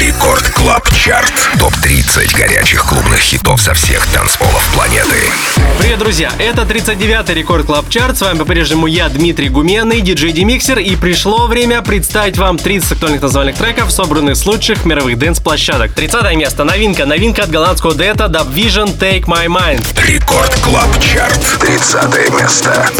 Record Club Chart. Топ-30 горячих клубных хитов со всех танцполов планеты. Привет, друзья! Это 39-й Record Club Chart. С вами по-прежнему я, Дмитрий Гуменный, диджей DeMixer. И пришло время представить вам 30 актуальных танцевальных треков, собранных с лучших мировых dance-площадок. 30 место. Новинка. Новинка от голландского дуэта DubVision Take My Mind. Record Club Chart. 30 место.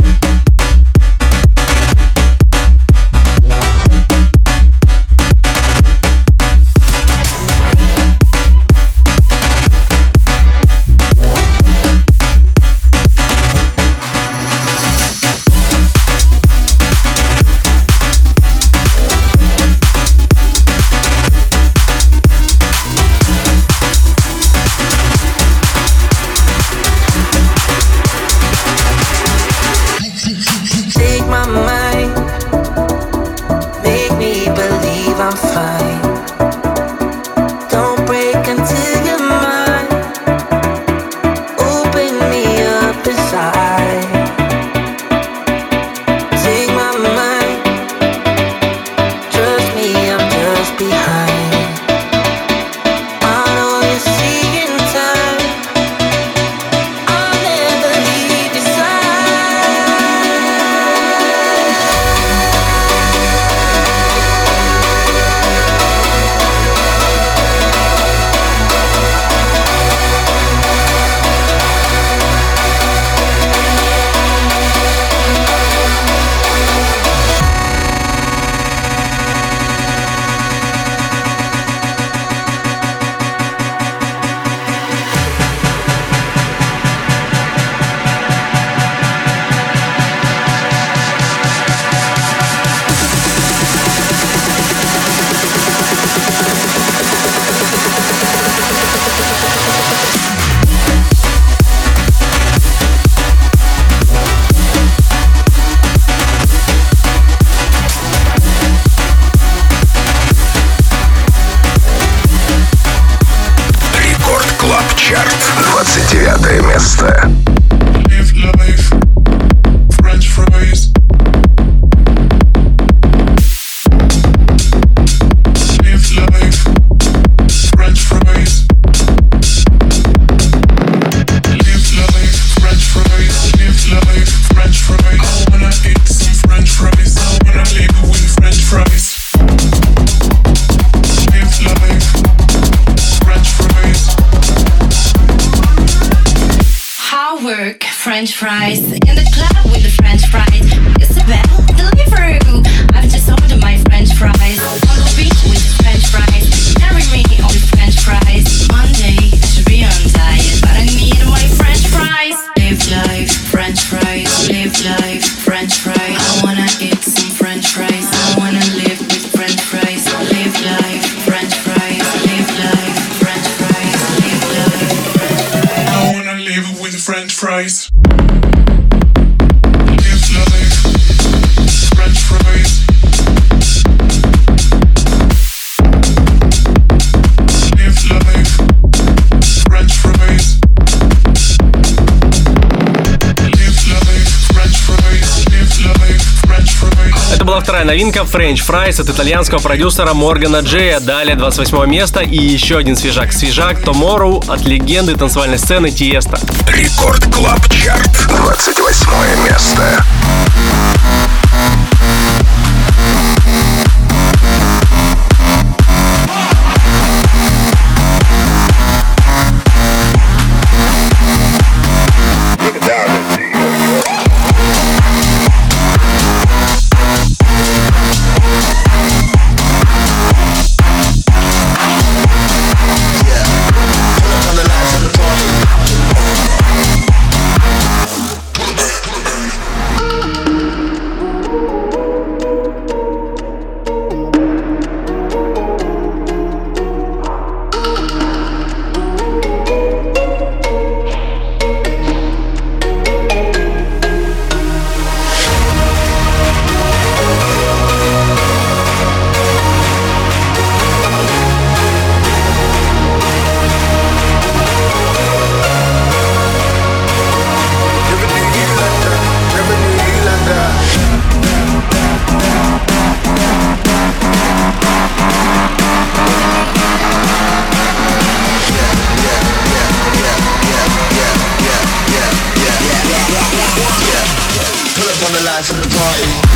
Вторая новинка French Fries от итальянского продюсера Моргана Джея. Далее 28 место и еще один свежак. Свежак Tomorrow от легенды танцевальной сцены Tiësto. Record Club Chart. 28 место. the lights of the party.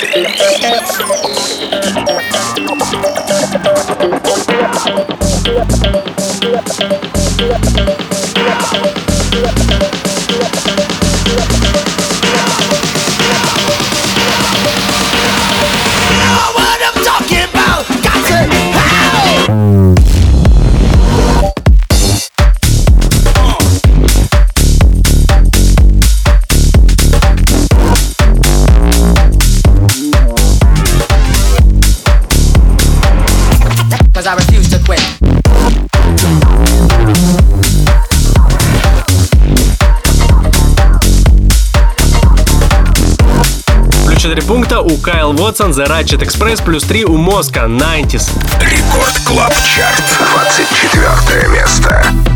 Thank you. Вотсон The Ratchet Express плюс 3 у Моска 90s. Рекорд Клаб Чарт. 24 место.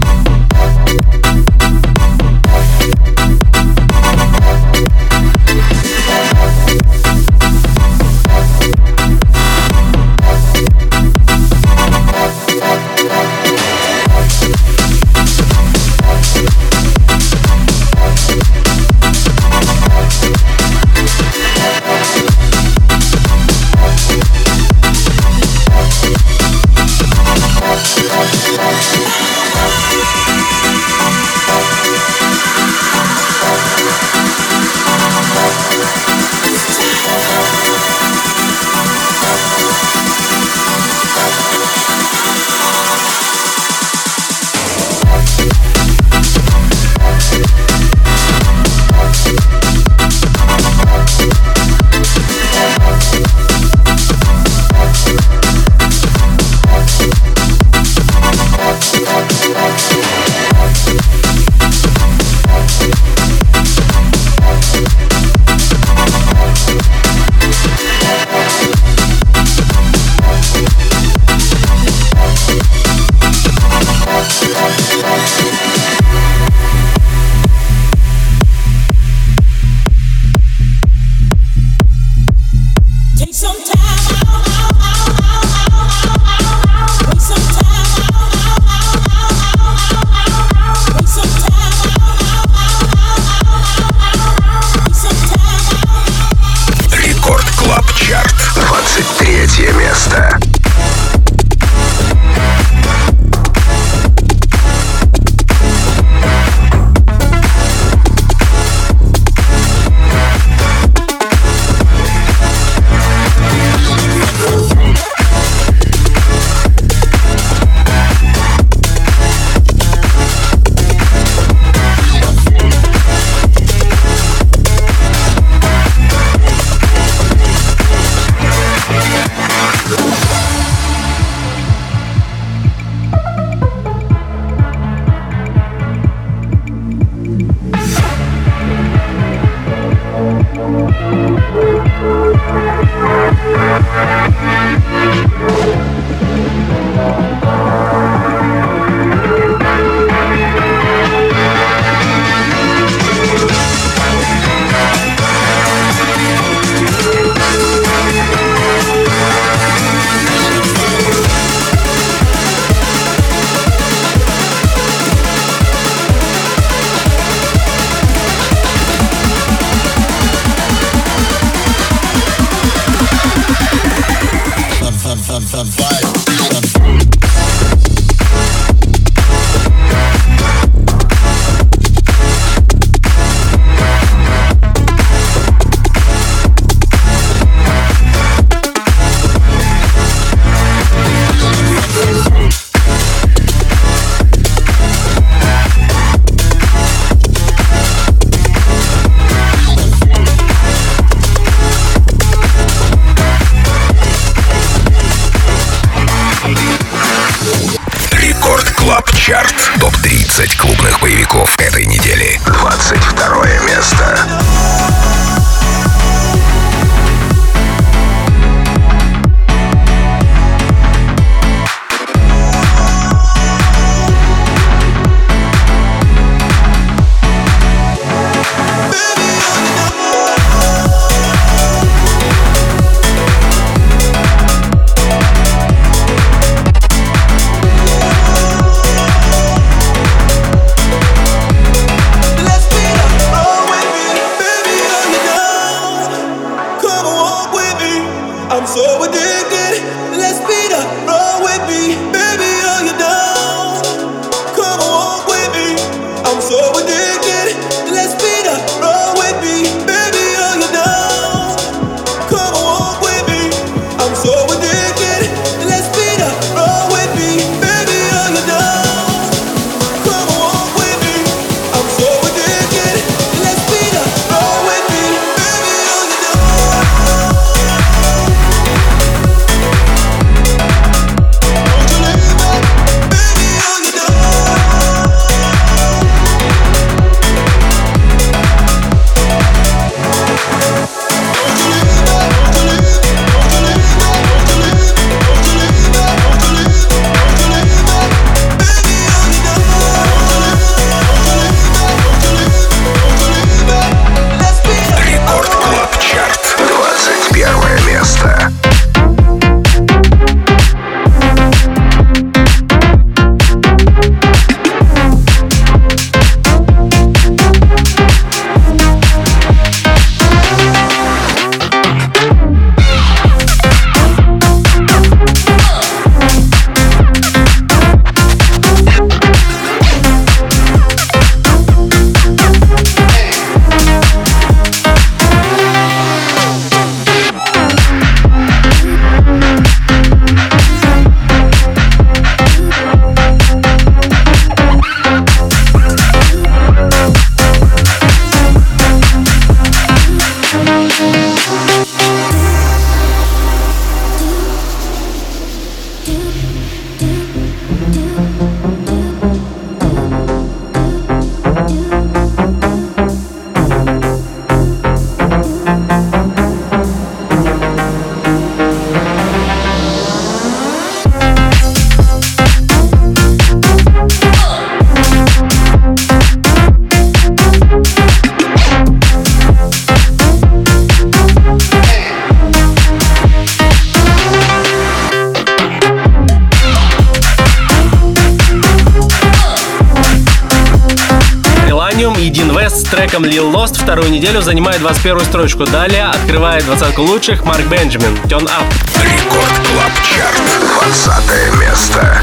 Треком Lil Lost вторую неделю занимает 21 строчку. Далее открывает двадцатку лучших Marc Benjamin «Turn Up». Record Club Chart. 20 место.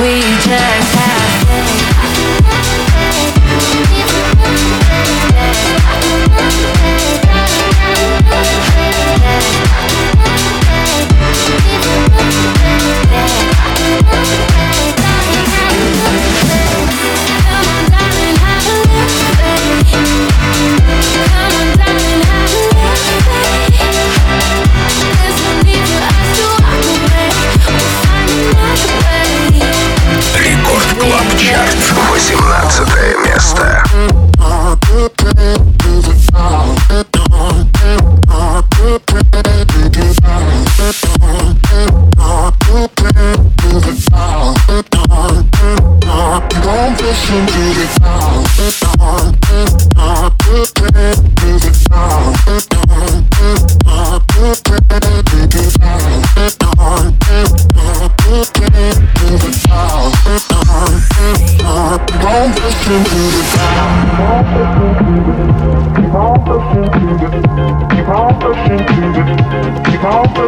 we just have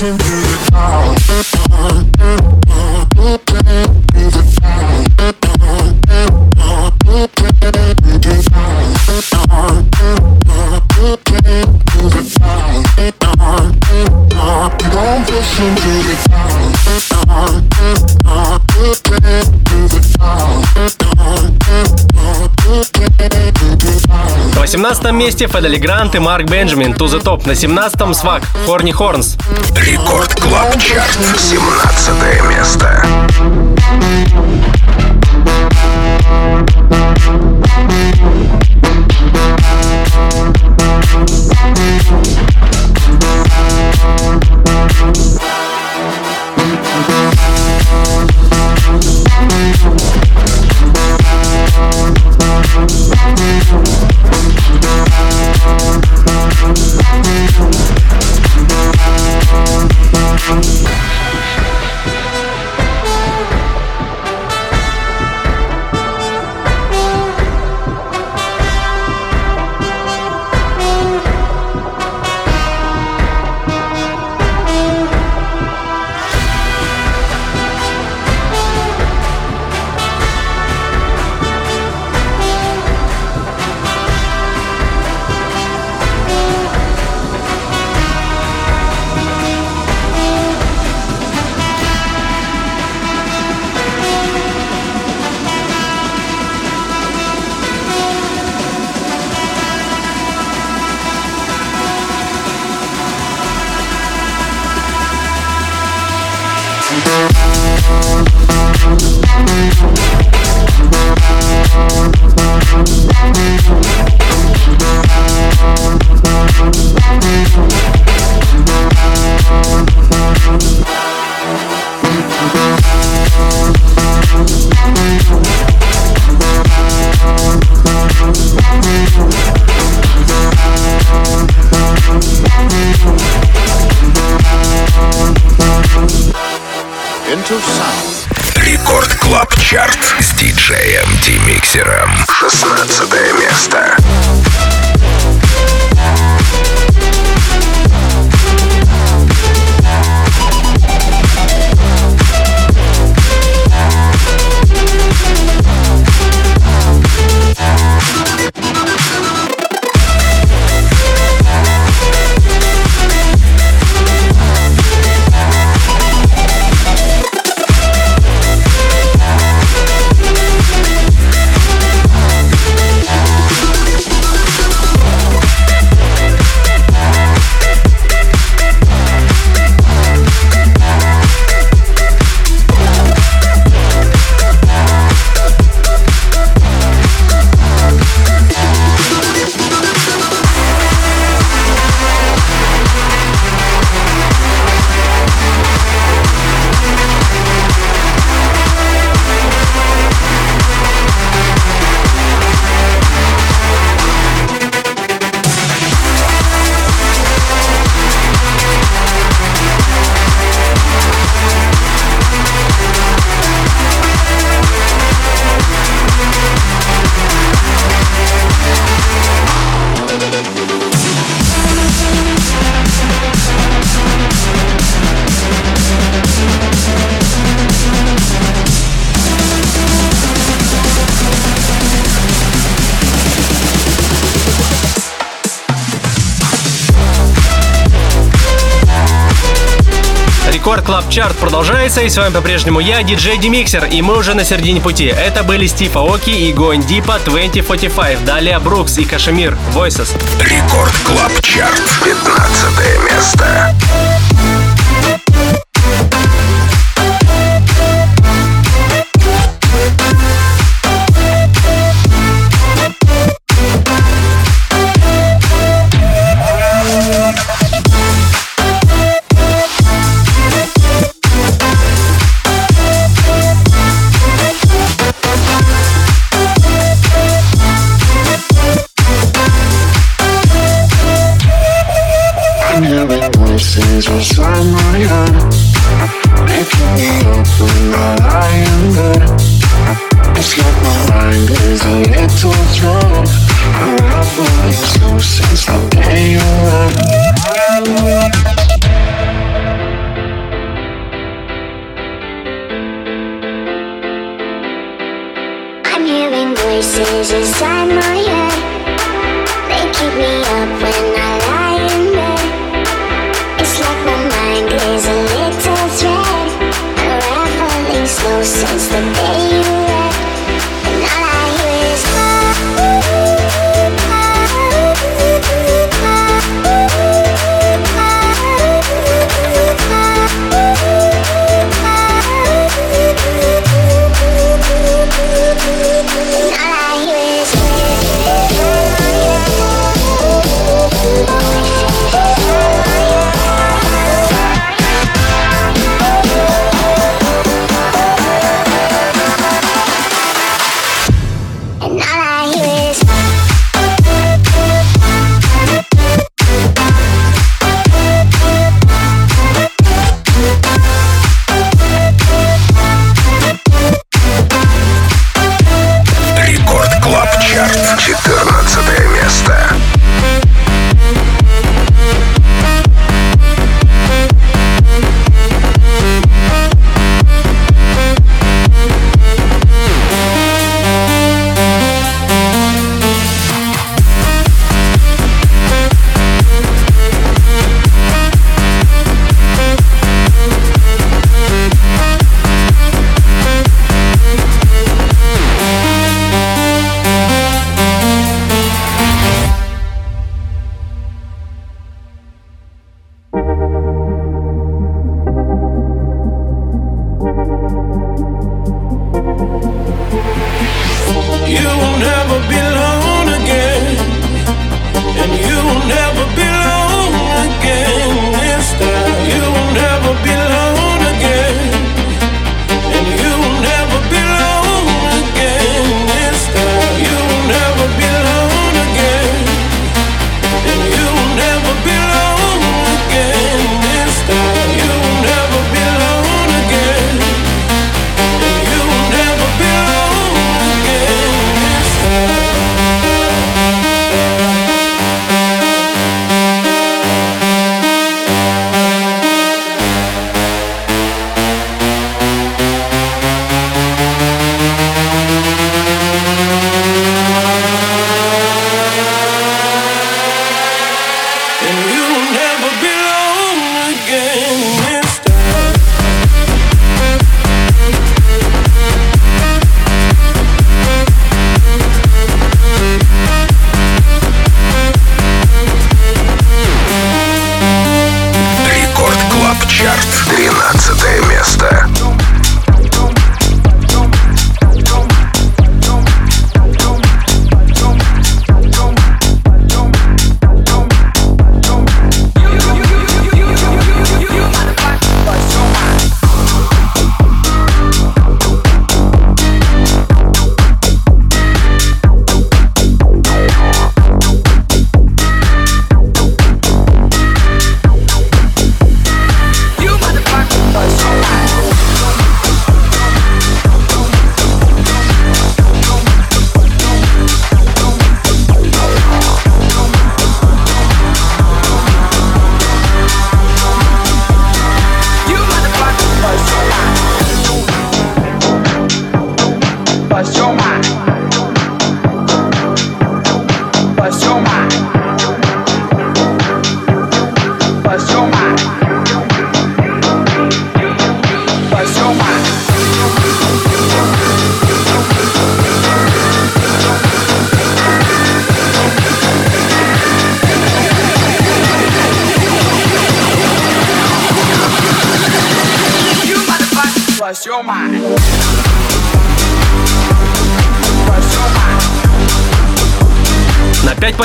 into the dark. 16 месте Федели Грант и Марк Бенджамин. To the Top. На 17-м Свак. Хорни Хорнс. Рекорд Клаб Чарт. 17 место. Чарт продолжается, и с вами по-прежнему я, диджей Демиксер, и мы уже на середине пути. Это были Steve Aoki и Going Deeper 2045, далее Brooks и KSHMR, Voices. Record Club Chart, 15 место.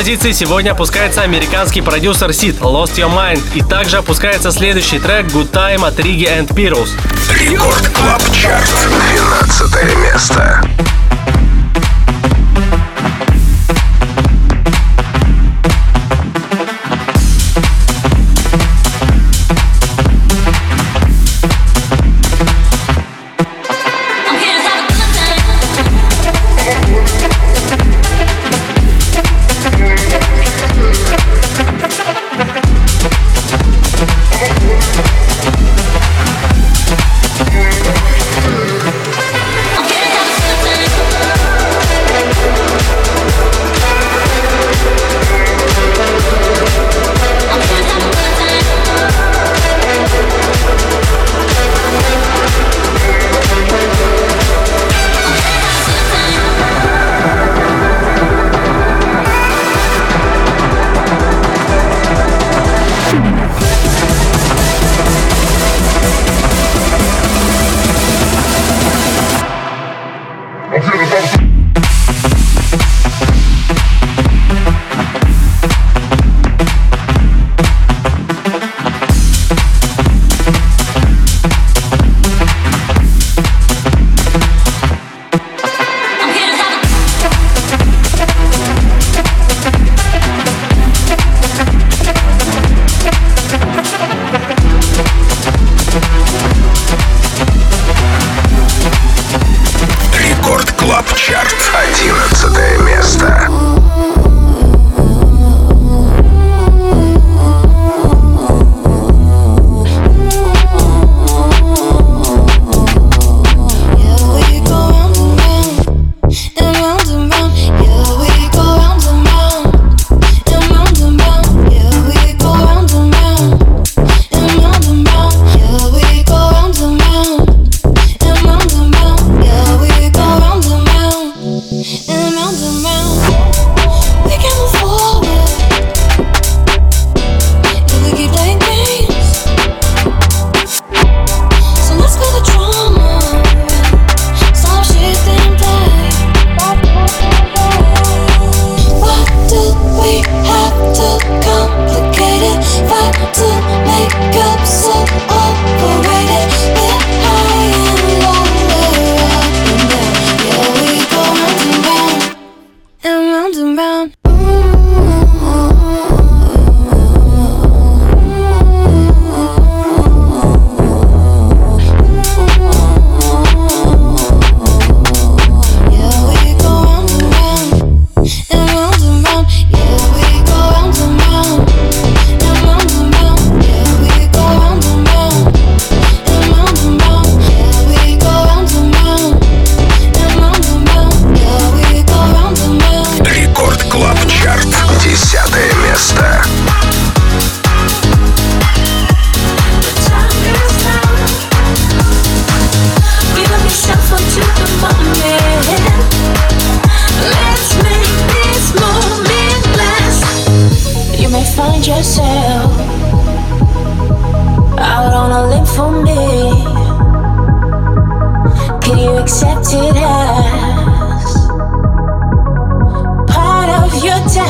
На 5 позиций сегодня опускается американский продюсер CID Lost Your Mind. И также опускается следующий трек Good Time от Riggi and Piros. Record Club Chart. 12 место.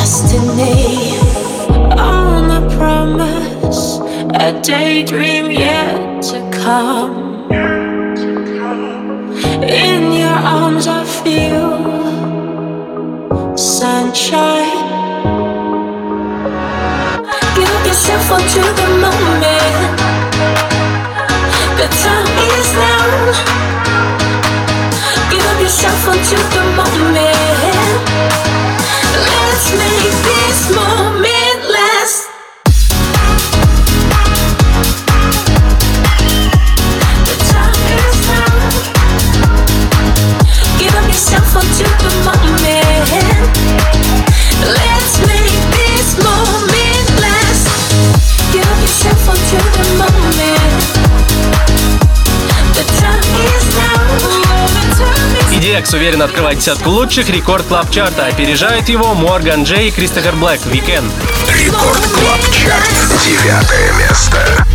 destiny. On a promise, a daydream yet to come. In your arms, I feel sunshine. Give yourself unto the moment. The time is now. Give yourself unto the moment. Let's make this moment. Dex уверенно открывает десятку лучших рекорд клаб чарта. Опережают его Морган Джей и Кристофер Блэк. Weekend. Рекорд клаб чарт. Девятое место.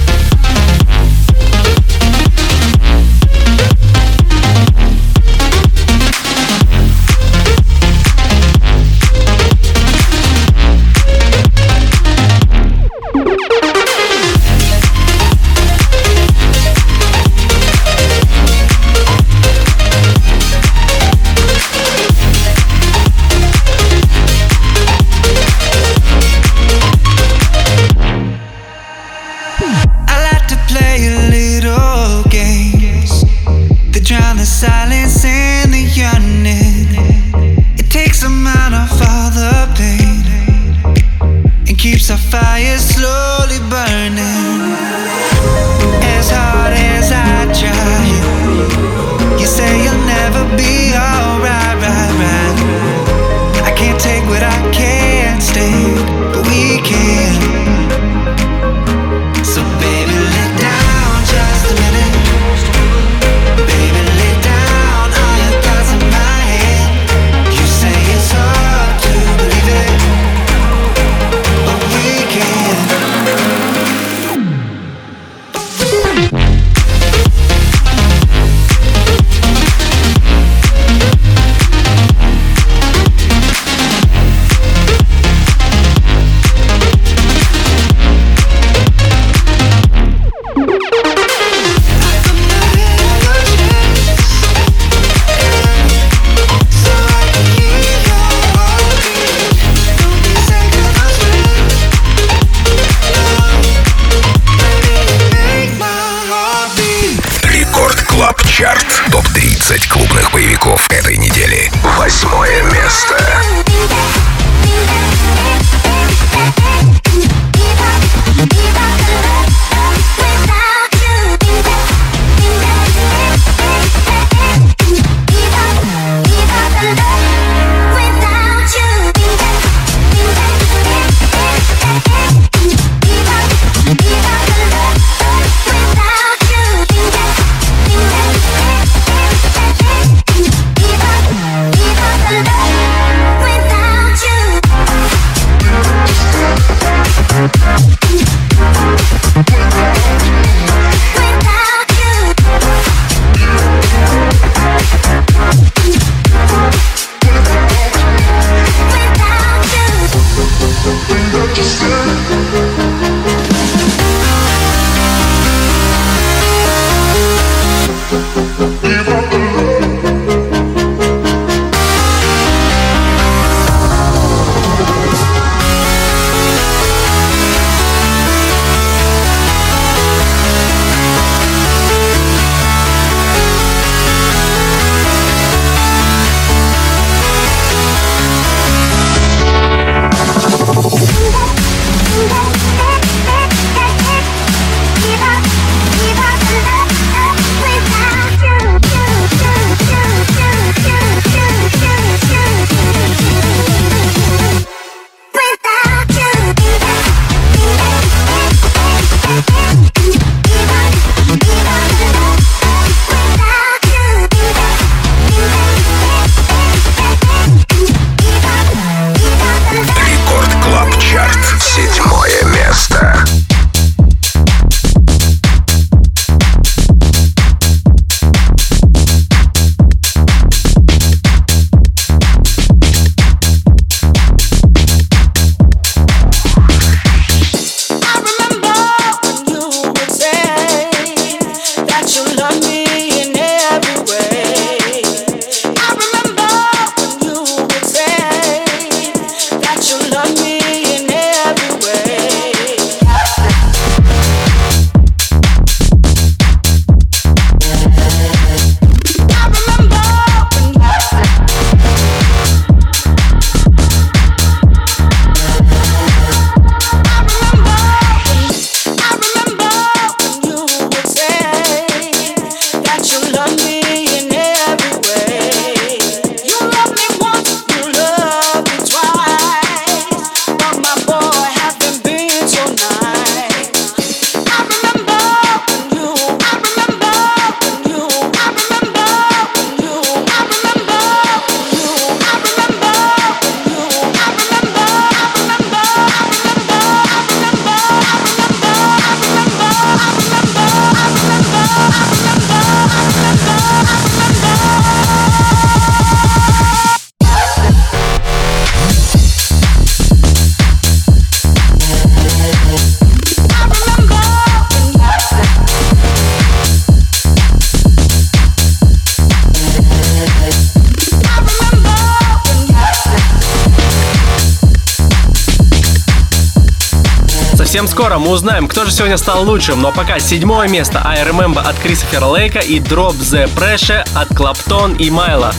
Скоро мы узнаем, кто же сегодня стал лучшим, но пока седьмое место I Remember от Кристофера Лейка и Drop the Pressure от Claptone и Mylo.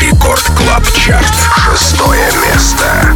Record Club Chart. Шестое место.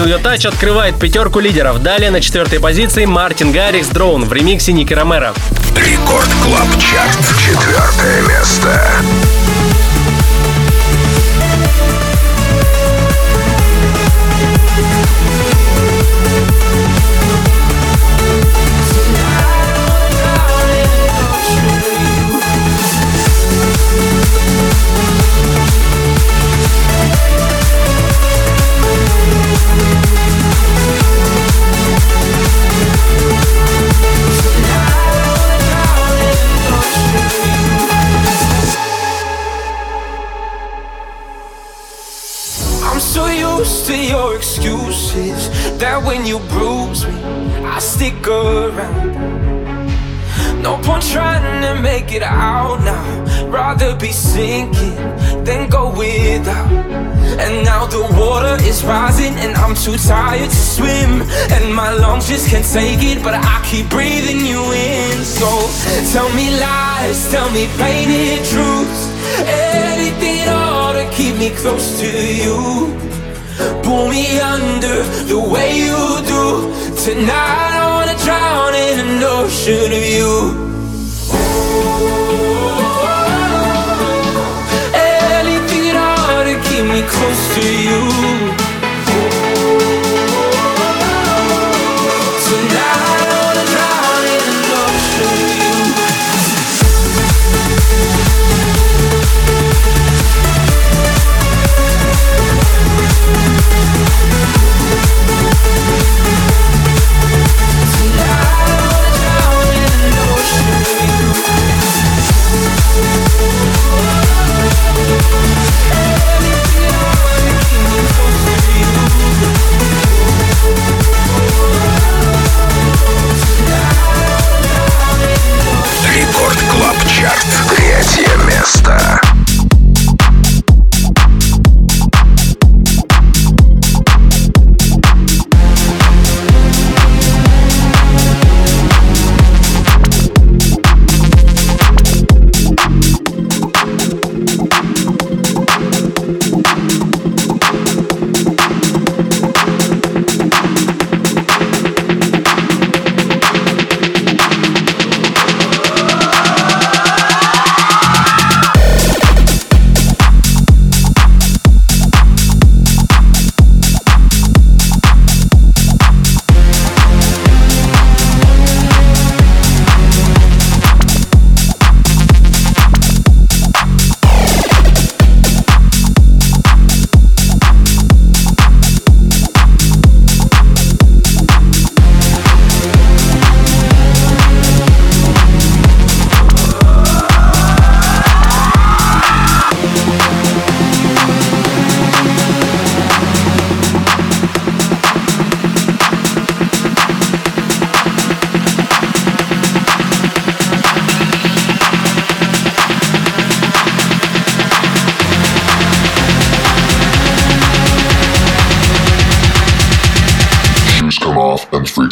Feel Your Touch открывает пятерку лидеров. Далее на четвертой позиции Martin Garrix Drown в ремиксе Nicky Romero. Record Club Chart. Четвертое место. You bruise me, I stick around. No point trying to make it out now. Rather be sinking than go without. And now the water is rising, and I'm too tired to swim. And my lungs just can't take it, but I keep breathing you in. So tell me lies, tell me painted truths. Anything at all to keep me close to you pull me under the way you do. Tonight I wanna drown in an ocean of you. Anything at all to keep me close to you.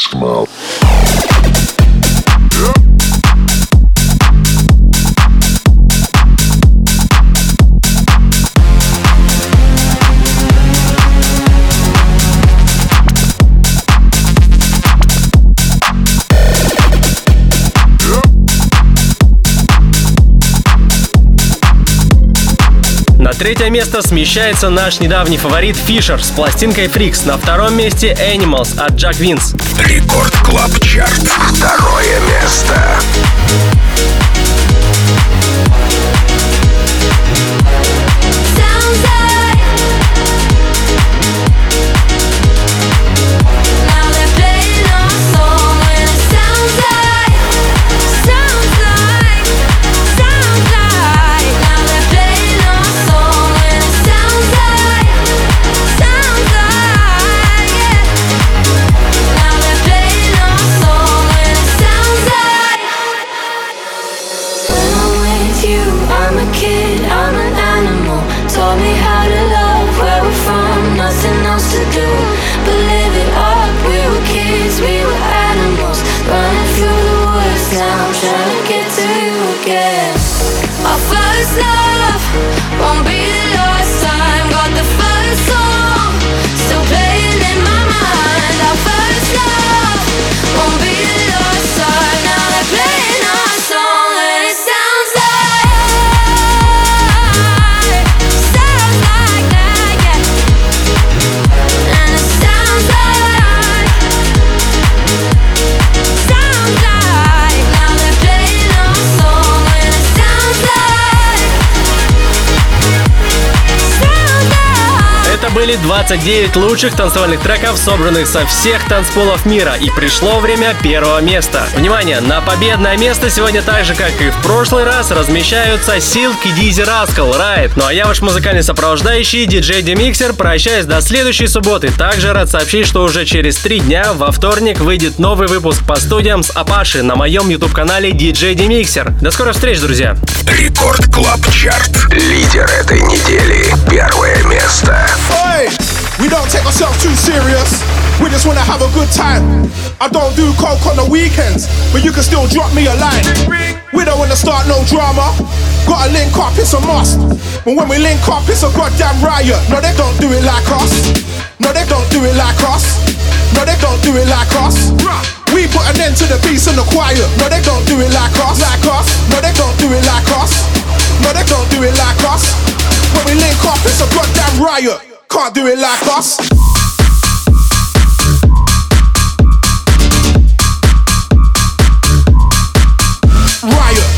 Come out. Третье место смещается наш недавний фаворит Фишер с пластинкой Freaks. На втором месте Animals от Jack Wins. Record Club Chart. Второе место. Были 29 лучших танцевальных треков, собранных со всех танцполов мира. И пришло время первого места. Внимание, на победное место сегодня так же, как и в прошлый раз, размещаются Силк и Dizzee Rascal, Ride. Ну а я ваш музыкальный сопровождающий, диджей Демиксер, прощаюсь до следующей субботы. Также рад сообщить, что уже через три дня, во вторник, выйдет новый выпуск по студиям с Apashe на моем YouTube-канале DJ Demixer. До скорых встреч, друзья! Record Club Chart. Лидер этой недели. Первое место. We don't take ourselves too serious. We just wanna have a good time. I don't do coke on the weekends, but you can still drop me a line. We don't wanna start no drama. Gotta link up, it's a must. But when we link up, it's a goddamn riot. No, they don't do it like us. No, they don't do it like us. No, they don't do it like us. We put an end to the peace and the quiet. No, they don't do it like us. Like us. No, they don't do it like us. No, they don't do it like us. When we link up, it's a goddamn riot. Can't do it like us. Riot.